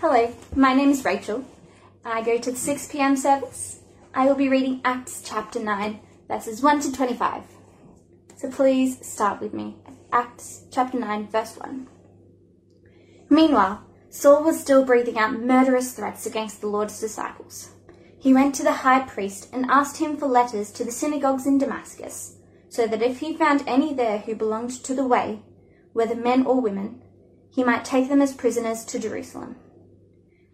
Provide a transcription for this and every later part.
Hello, my name is Rachel. I go to the 6 pm service. I will be reading Acts chapter 9, verses 1 to 25. So please start with me. Acts chapter 9, verse 1. Meanwhile, Saul was still breathing out murderous threats against the Lord's disciples. He went to the high priest and asked him for letters to the synagogues in Damascus, so that if he found any there who belonged to the way, whether men or women, he might take them as prisoners to Jerusalem.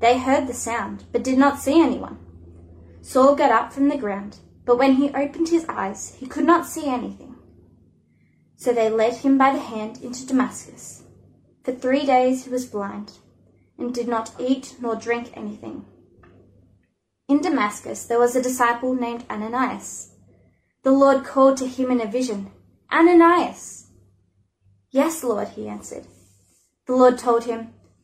They heard the sound, but did not see anyone. Saul got up from the ground, but when he opened his eyes, he could not see anything. So they led him by the hand into Damascus. For three days he was blind, and did not eat nor drink anything. In Damascus there was a disciple named Ananias. The Lord called to him in a vision, Ananias! Yes, Lord, he answered. The Lord told him,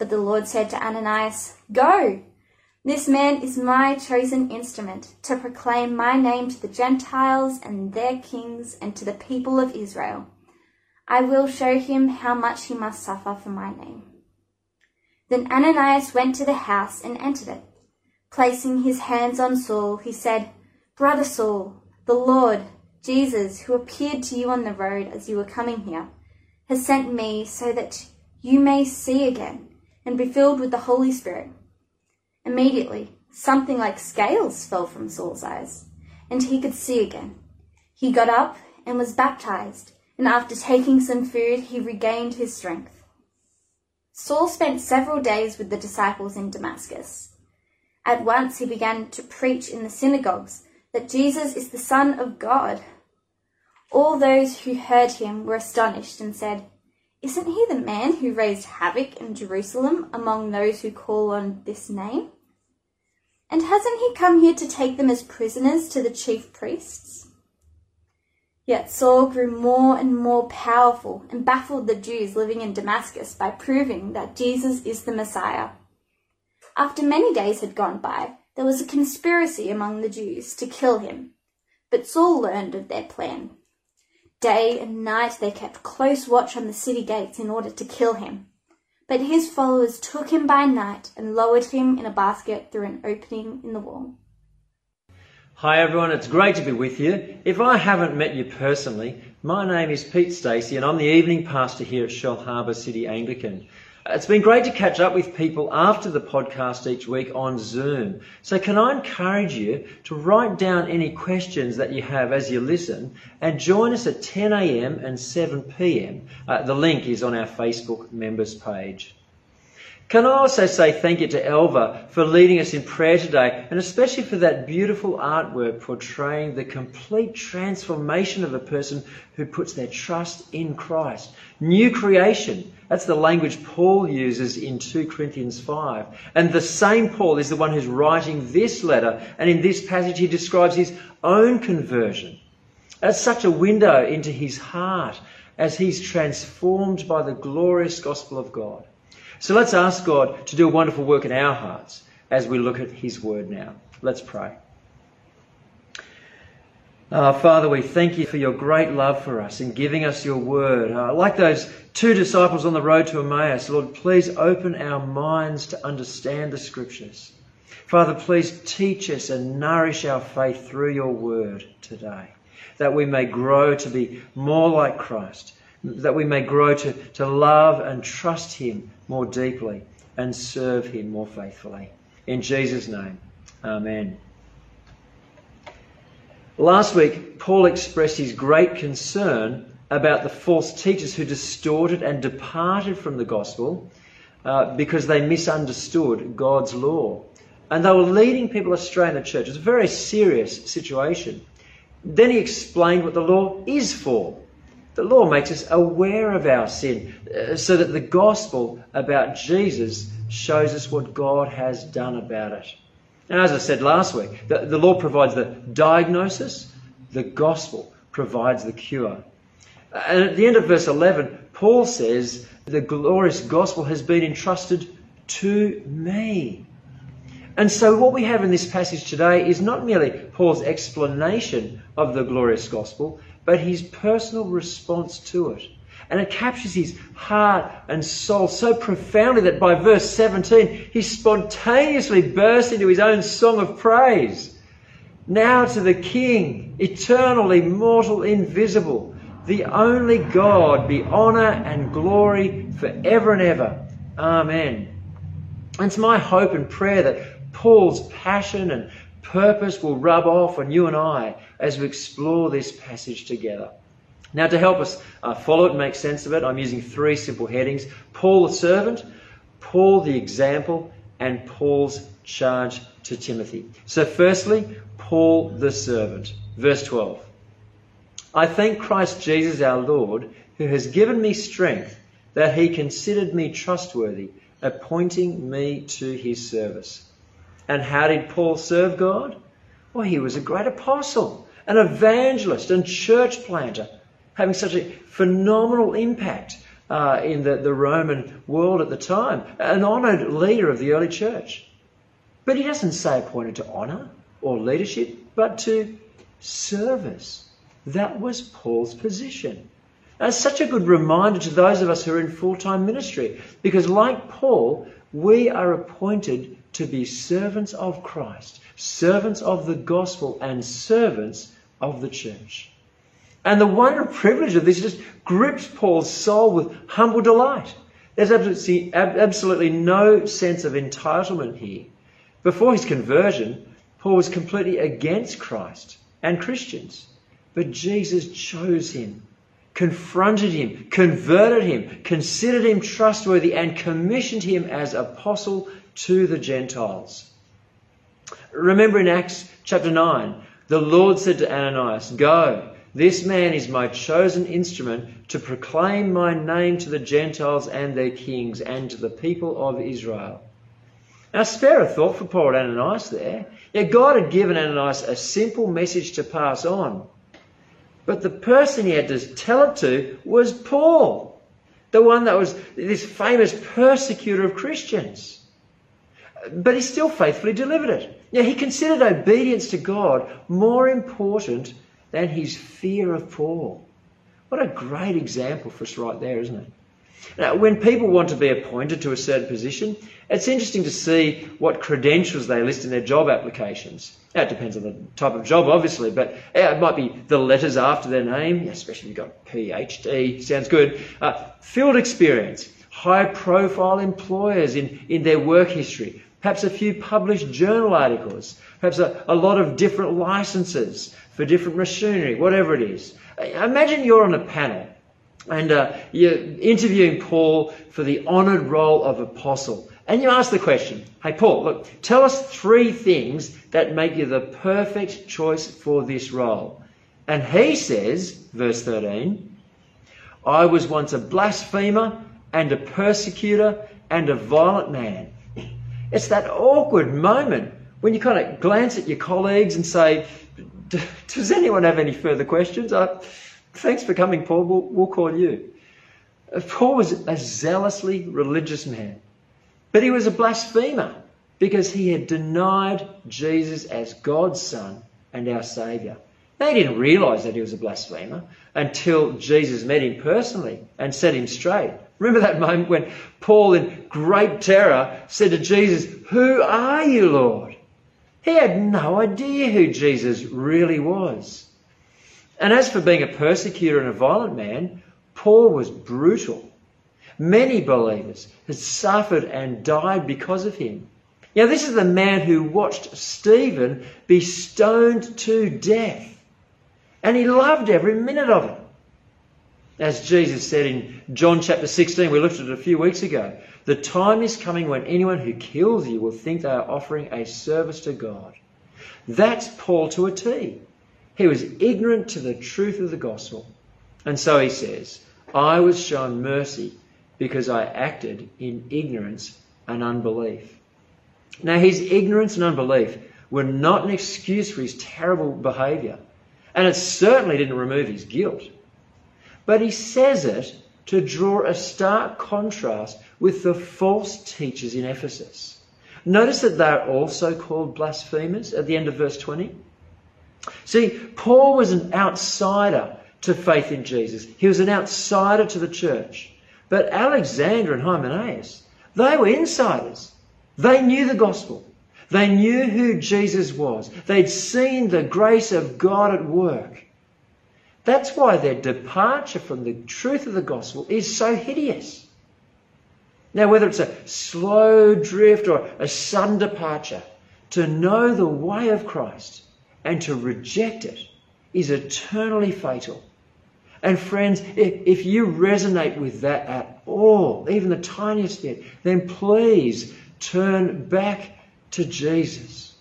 But the Lord said to Ananias, Go! This man is my chosen instrument to proclaim my name to the Gentiles and their kings and to the people of Israel. I will show him how much he must suffer for my name. Then Ananias went to the house and entered it. Placing his hands on Saul, he said, Brother Saul, the Lord, Jesus, who appeared to you on the road as you were coming here, has sent me so that you may see again and be filled with the Holy Spirit. Immediately, something like scales fell from Saul's eyes, and he could see again. He got up and was baptized, and after taking some food, he regained his strength. Saul spent several days with the disciples in Damascus. At once he began to preach in the synagogues that Jesus is the Son of God. All those who heard him were astonished and said, Isn't he the man who raised havoc in Jerusalem among those who call on this name? And hasn't he come here to take them as prisoners to the chief priests? Yet Saul grew more and more powerful and baffled the Jews living in Damascus by proving that Jesus is the Messiah. After many days had gone by, there was a conspiracy among the Jews to kill him, but Saul learned of their plan. Day and night they kept close watch on the city gates in order to kill him. But his followers took him by night and lowered him in a basket through an opening in the wall. Hi everyone, it's great to be with you. If I haven't met you personally, my name is Pete Stacey and I'm the evening pastor here at Shellharbour City Anglican. It's been great to catch up with people after the podcast each week on Zoom. So can I encourage you to write down any questions that you have as you listen and join us at 10 a.m. and 7 p.m. Uh, the link is on our Facebook members page. Can I also say thank you to Elva for leading us in prayer today, and especially for that beautiful artwork portraying the complete transformation of a person who puts their trust in Christ. New creation. That's the language Paul uses in 2 Corinthians 5. And the same Paul is the one who's writing this letter, and in this passage he describes his own conversion. That's such a window into his heart as he's transformed by the glorious gospel of God. So let's ask God to do a wonderful work in our hearts as we look at His Word now. Let's pray. Uh, Father, we thank you for your great love for us in giving us your word. Uh, like those two disciples on the road to Emmaus, Lord, please open our minds to understand the scriptures. Father, please teach us and nourish our faith through your word today, that we may grow to be more like Christ, that we may grow to, to love and trust him more deeply and serve him more faithfully. In Jesus' name, Amen. Last week, Paul expressed his great concern about the false teachers who distorted and departed from the gospel uh, because they misunderstood God's law. And they were leading people astray in the church. It's a very serious situation. Then he explained what the law is for. The law makes us aware of our sin uh, so that the gospel about Jesus shows us what God has done about it. And as I said last week, the, the law provides the diagnosis, the gospel provides the cure. And at the end of verse 11, Paul says, The glorious gospel has been entrusted to me. And so, what we have in this passage today is not merely Paul's explanation of the glorious gospel, but his personal response to it. And it captures his heart and soul so profoundly that by verse 17, he spontaneously bursts into his own song of praise. Now to the King, eternal, immortal, invisible, the only God, be honour and glory forever and ever. Amen. And it's my hope and prayer that Paul's passion and purpose will rub off on you and I as we explore this passage together. Now, to help us uh, follow it and make sense of it, I'm using three simple headings Paul the servant, Paul the example, and Paul's charge to Timothy. So, firstly, Paul the servant. Verse 12. I thank Christ Jesus our Lord, who has given me strength, that he considered me trustworthy, appointing me to his service. And how did Paul serve God? Well, he was a great apostle, an evangelist, and church planter, having such a phenomenal impact uh, in the, the Roman world at the time, an honoured leader of the early church. But he doesn't say appointed to honour or leadership, but to service. That was Paul's position. That's such a good reminder to those of us who are in full time ministry, because like Paul, we are appointed to be servants of Christ, servants of the gospel, and servants of the church. And the wonder and privilege of this just grips Paul's soul with humble delight. There's absolutely, absolutely no sense of entitlement here. Before his conversion, Paul was completely against Christ and Christians. But Jesus chose him, confronted him, converted him, considered him trustworthy, and commissioned him as apostle to the Gentiles. Remember in Acts chapter 9, the Lord said to Ananias, Go, this man is my chosen instrument to proclaim my name to the Gentiles and their kings and to the people of Israel. Now, spare a thought for poor Ananias there. Yeah, God had given Ananias a simple message to pass on. But the person he had to tell it to was Paul, the one that was this famous persecutor of Christians. But he still faithfully delivered it. Now, he considered obedience to God more important than his fear of Paul. What a great example for us right there, isn't it? Now, when people want to be appointed to a certain position, it's interesting to see what credentials they list in their job applications. Now, it depends on the type of job, obviously, but it might be the letters after their name, especially if you've got PhD, sounds good. Uh, field experience, high profile employers in, in their work history, perhaps a few published journal articles, perhaps a, a lot of different licenses for different machinery, whatever it is. Imagine you're on a panel and uh, you're interviewing Paul for the honoured role of apostle. And you ask the question, hey, Paul, look, tell us three things that make you the perfect choice for this role. And he says, verse 13, I was once a blasphemer and a persecutor and a violent man. It's that awkward moment when you kind of glance at your colleagues and say, does anyone have any further questions? Uh, thanks for coming, Paul. We'll, we'll call you. Uh, Paul was a zealously religious man, but he was a blasphemer because he had denied Jesus as God's Son and our Saviour. They didn't realise that he was a blasphemer until Jesus met him personally and set him straight. Remember that moment when Paul, in great terror, said to Jesus, Who are you, Lord? He had no idea who Jesus really was. And as for being a persecutor and a violent man, Paul was brutal. Many believers had suffered and died because of him. Now, this is the man who watched Stephen be stoned to death. And he loved every minute of it. As Jesus said in John chapter 16, we looked at it a few weeks ago. The time is coming when anyone who kills you will think they are offering a service to God. That's Paul to a T. He was ignorant to the truth of the gospel. And so he says, I was shown mercy because I acted in ignorance and unbelief. Now, his ignorance and unbelief were not an excuse for his terrible behaviour, and it certainly didn't remove his guilt. But he says it to draw a stark contrast with the false teachers in Ephesus. Notice that they're also called blasphemers at the end of verse 20. See, Paul was an outsider to faith in Jesus. He was an outsider to the church. But Alexander and Hymenaeus, they were insiders. They knew the gospel. They knew who Jesus was. They'd seen the grace of God at work. That's why their departure from the truth of the gospel is so hideous. Now, whether it's a slow drift or a sudden departure, to know the way of Christ and to reject it is eternally fatal. And friends, if you resonate with that at all, even the tiniest bit, then please turn back to Jesus.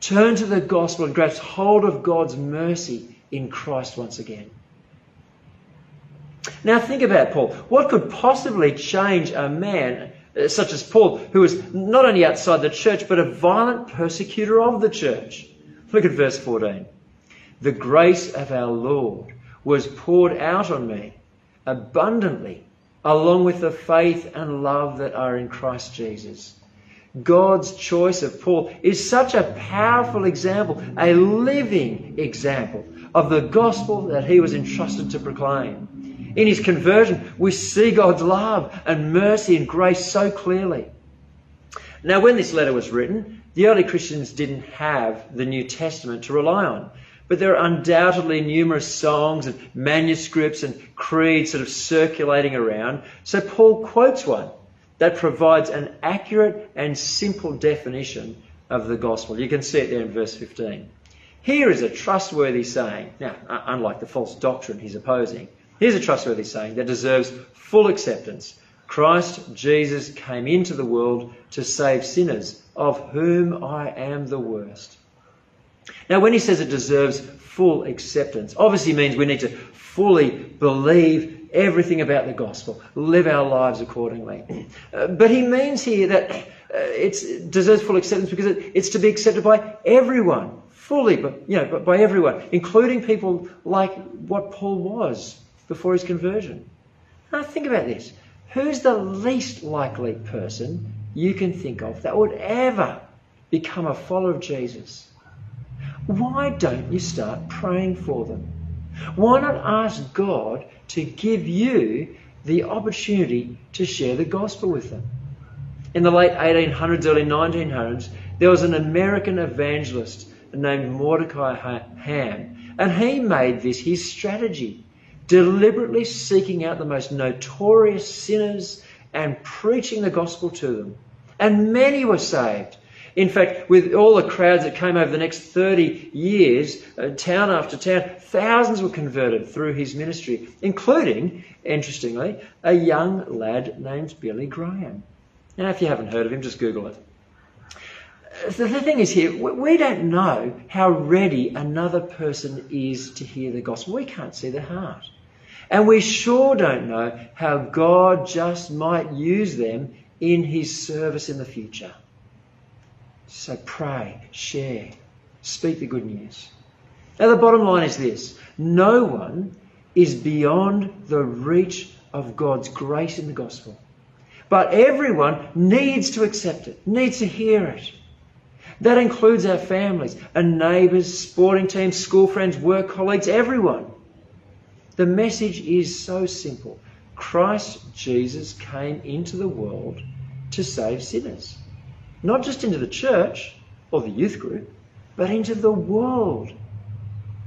Turn to the gospel and grasp hold of God's mercy in Christ once again. Now think about Paul. What could possibly change a man uh, such as Paul, who was not only outside the church, but a violent persecutor of the church? Look at verse 14. The grace of our Lord was poured out on me abundantly, along with the faith and love that are in Christ Jesus. God's choice of Paul is such a powerful example, a living example of the gospel that he was entrusted to proclaim. In his conversion, we see God's love and mercy and grace so clearly. Now, when this letter was written, the early Christians didn't have the New Testament to rely on. But there are undoubtedly numerous songs and manuscripts and creeds sort of circulating around. So Paul quotes one that provides an accurate and simple definition of the gospel. You can see it there in verse 15. Here is a trustworthy saying. Now, unlike the false doctrine he's opposing, here's a trustworthy saying that deserves full acceptance. Christ Jesus came into the world to save sinners, of whom I am the worst. Now, when he says it deserves full acceptance, obviously means we need to fully believe everything about the gospel, live our lives accordingly. Uh, but he means here that uh, it deserves full acceptance because it, it's to be accepted by everyone, fully, but you know, by everyone, including people like what Paul was before his conversion. Now, think about this: who's the least likely person you can think of that would ever become a follower of Jesus? Why don't you start praying for them? Why not ask God to give you the opportunity to share the gospel with them? In the late 1800s, early 1900s, there was an American evangelist named Mordecai Ham, and he made this his strategy, deliberately seeking out the most notorious sinners and preaching the gospel to them. And many were saved. In fact, with all the crowds that came over the next 30 years, uh, town after town, thousands were converted through his ministry, including, interestingly, a young lad named Billy Graham. Now, if you haven't heard of him, just Google it. Uh, the thing is here, we don't know how ready another person is to hear the gospel. We can't see their heart. And we sure don't know how God just might use them in his service in the future. So pray, share, speak the good news. Now, the bottom line is this no one is beyond the reach of God's grace in the gospel. But everyone needs to accept it, needs to hear it. That includes our families, our neighbours, sporting teams, school friends, work colleagues, everyone. The message is so simple Christ Jesus came into the world to save sinners. Not just into the church or the youth group, but into the world.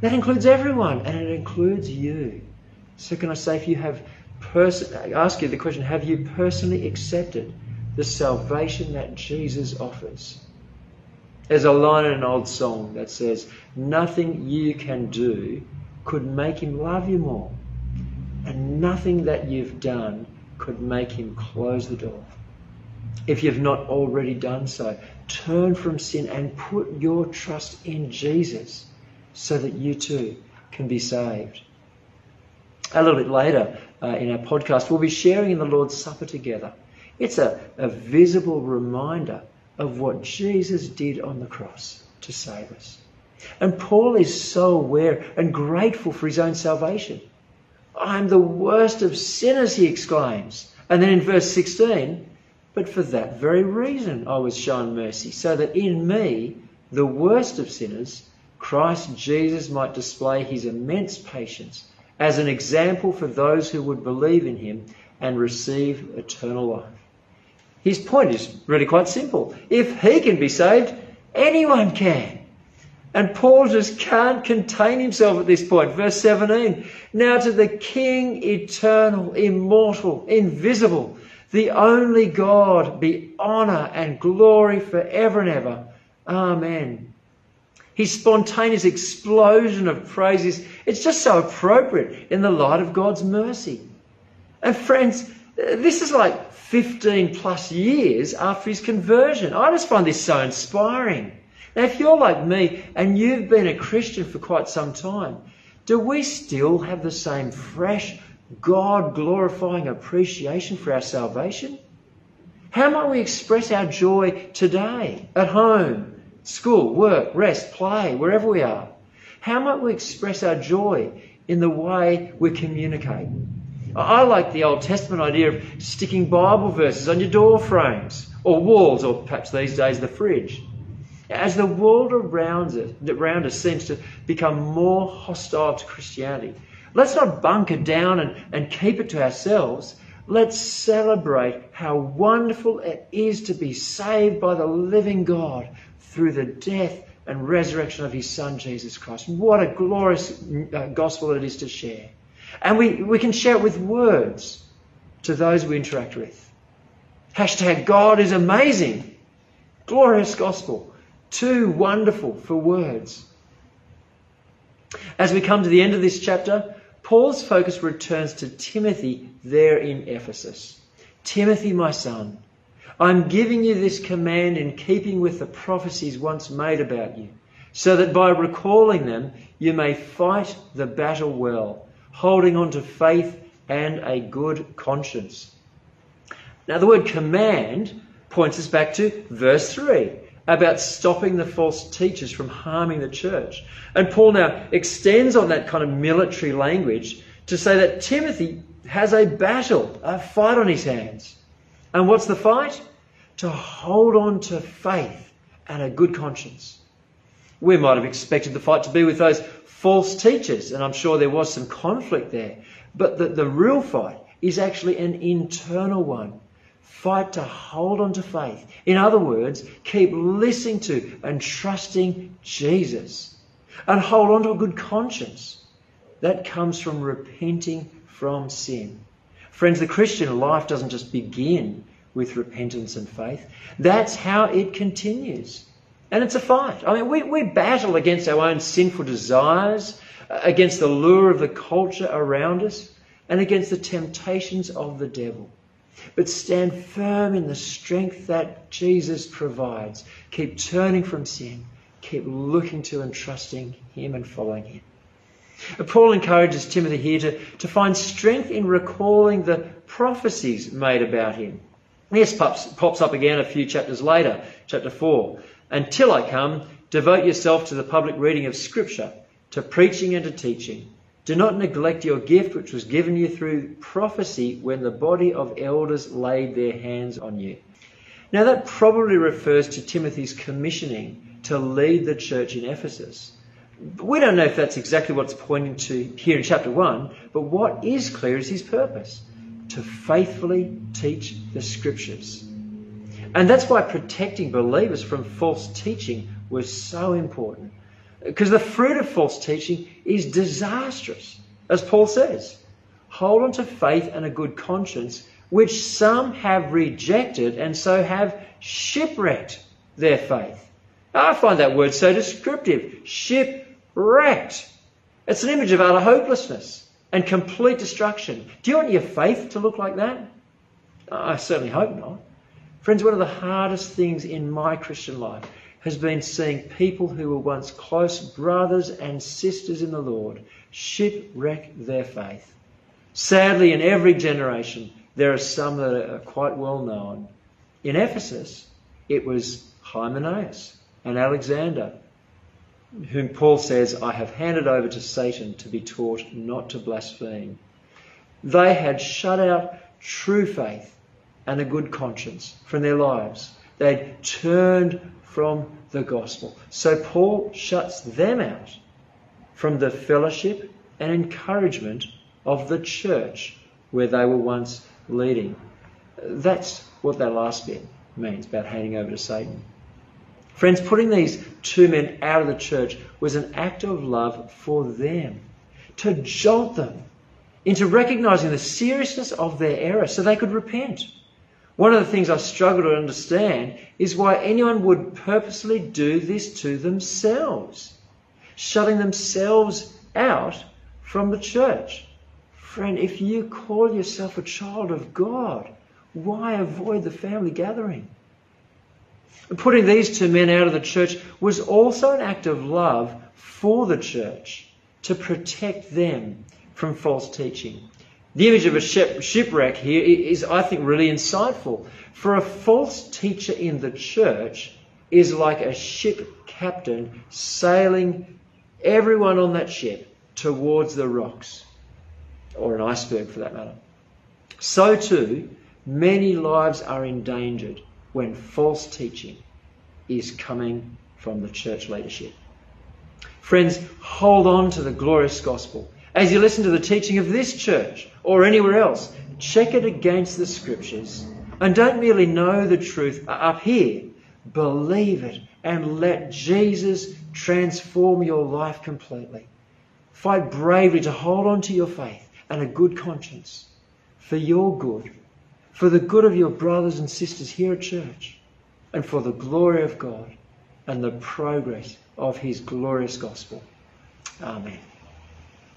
That includes everyone and it includes you. So, can I say, if you have person, I ask you the question have you personally accepted the salvation that Jesus offers. There's a line in an old song that says, Nothing you can do could make him love you more, and nothing that you've done could make him close the door. If you've not already done so, turn from sin and put your trust in Jesus so that you too can be saved. A little bit later uh, in our podcast, we'll be sharing in the Lord's Supper together. It's a, a visible reminder of what Jesus did on the cross to save us. And Paul is so aware and grateful for his own salvation. I'm the worst of sinners, he exclaims. And then in verse 16, but for that very reason I was shown mercy, so that in me, the worst of sinners, Christ Jesus might display his immense patience as an example for those who would believe in him and receive eternal life. His point is really quite simple. If he can be saved, anyone can. And Paul just can't contain himself at this point. Verse 17. Now to the King, eternal, immortal, invisible, the only God, be honour and glory forever and ever. Amen. His spontaneous explosion of praises, it's just so appropriate in the light of God's mercy. And friends, this is like 15 plus years after his conversion. I just find this so inspiring. Now, if you're like me and you've been a Christian for quite some time, do we still have the same fresh, God glorifying appreciation for our salvation? How might we express our joy today, at home, school, work, rest, play, wherever we are? How might we express our joy in the way we communicate? I like the Old Testament idea of sticking Bible verses on your door frames or walls, or perhaps these days the fridge. As the world around us, around us seems to become more hostile to Christianity, let's not bunker down and, and keep it to ourselves. Let's celebrate how wonderful it is to be saved by the living God through the death and resurrection of his Son, Jesus Christ. What a glorious uh, gospel it is to share. And we, we can share it with words to those we interact with. Hashtag God is amazing. Glorious gospel. Too wonderful for words. As we come to the end of this chapter, Paul's focus returns to Timothy there in Ephesus. Timothy, my son, I'm giving you this command in keeping with the prophecies once made about you, so that by recalling them you may fight the battle well holding on to faith and a good conscience. Now, the word command points us back to verse 3 about stopping the false teachers from harming the church. And Paul now extends on that kind of military language to say that Timothy has a battle, a fight on his hands. And what's the fight? To hold on to faith and a good conscience. We might have expected the fight to be with those false teachers, and I'm sure there was some conflict there. But the, the real fight is actually an internal one. Fight to hold on to faith. In other words, keep listening to and trusting Jesus. And hold on to a good conscience. That comes from repenting from sin. Friends, the Christian life doesn't just begin with repentance and faith. That's how it continues. And it's a fight. I mean, we, we battle against our own sinful desires, uh, against the lure of the culture around us, and against the temptations of the devil. But stand firm in the strength that Jesus provides. Keep turning from sin. Keep looking to and trusting Him and following Him. Paul encourages Timothy here to, to find strength in recalling the prophecies made about him. This pops, pops up again a few chapters later, chapter 4. Until I come, devote yourself to the public reading of Scripture, to preaching and to teaching. Do not neglect your gift which was given you through prophecy when the body of elders laid their hands on you. Now, that probably refers to Timothy's commissioning to lead the church in Ephesus. We don't know if that's exactly what it's pointing to here in chapter 1, but what is clear is his purpose to faithfully teach the scriptures. And that's why protecting believers from false teaching was so important. Because the fruit of false teaching is disastrous, as Paul says. Hold on to faith and a good conscience which some have rejected and so have shipwrecked their faith. I find that word so descriptive. Shipwrecked. It's an image of utter hopelessness and complete destruction. Do you want your faith to look like that? I certainly hope not. Friends, one of the hardest things in my Christian life has been seeing people who were once close brothers and sisters in the Lord shipwreck their faith. Sadly, in every generation, there are some that are quite well known. In Ephesus, it was Hymenaeus and Alexander, whom Paul says, I have handed over to Satan to be taught not to blaspheme. They had shut out true faith and a good conscience from their lives. They'd turned from the gospel. So Paul shuts them out from the fellowship and encouragement of the church where they were once leading. That's what that last bit means about handing over to Satan. Friends, putting these two men out of the church was an act of love for them, to jolt them into recognizing the seriousness of their error so they could repent. One of the things I struggle to understand is why anyone would purposely do this to themselves, shutting themselves out from the church. Friend, if you call yourself a child of God, why avoid the family gathering? Putting these two men out of the church was also an act of love for the church to protect them from false teaching. The image of a shipwreck here is, I think, really insightful. For a false teacher in the church is like a ship captain sailing everyone on that ship towards the rocks, or an iceberg for that matter. So too, many lives are endangered when false teaching is coming from the church leadership. Friends, hold on to the glorious gospel. As you listen to the teaching of this church or anywhere else, check it against the scriptures. And don't merely know the truth uh, up here, believe it and let Jesus transform your life completely. Fight bravely to hold on to your faith and a good conscience for your good, for the good of your brothers and sisters here at church, and for the glory of God and the progress of His glorious gospel. Amen.